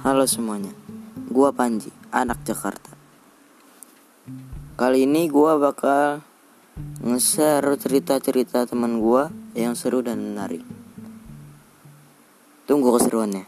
Halo semuanya, gua Panji, anak Jakarta. Kali ini gua bakal nge-share cerita-cerita teman gua yang seru dan menarik. Tunggu keseruannya.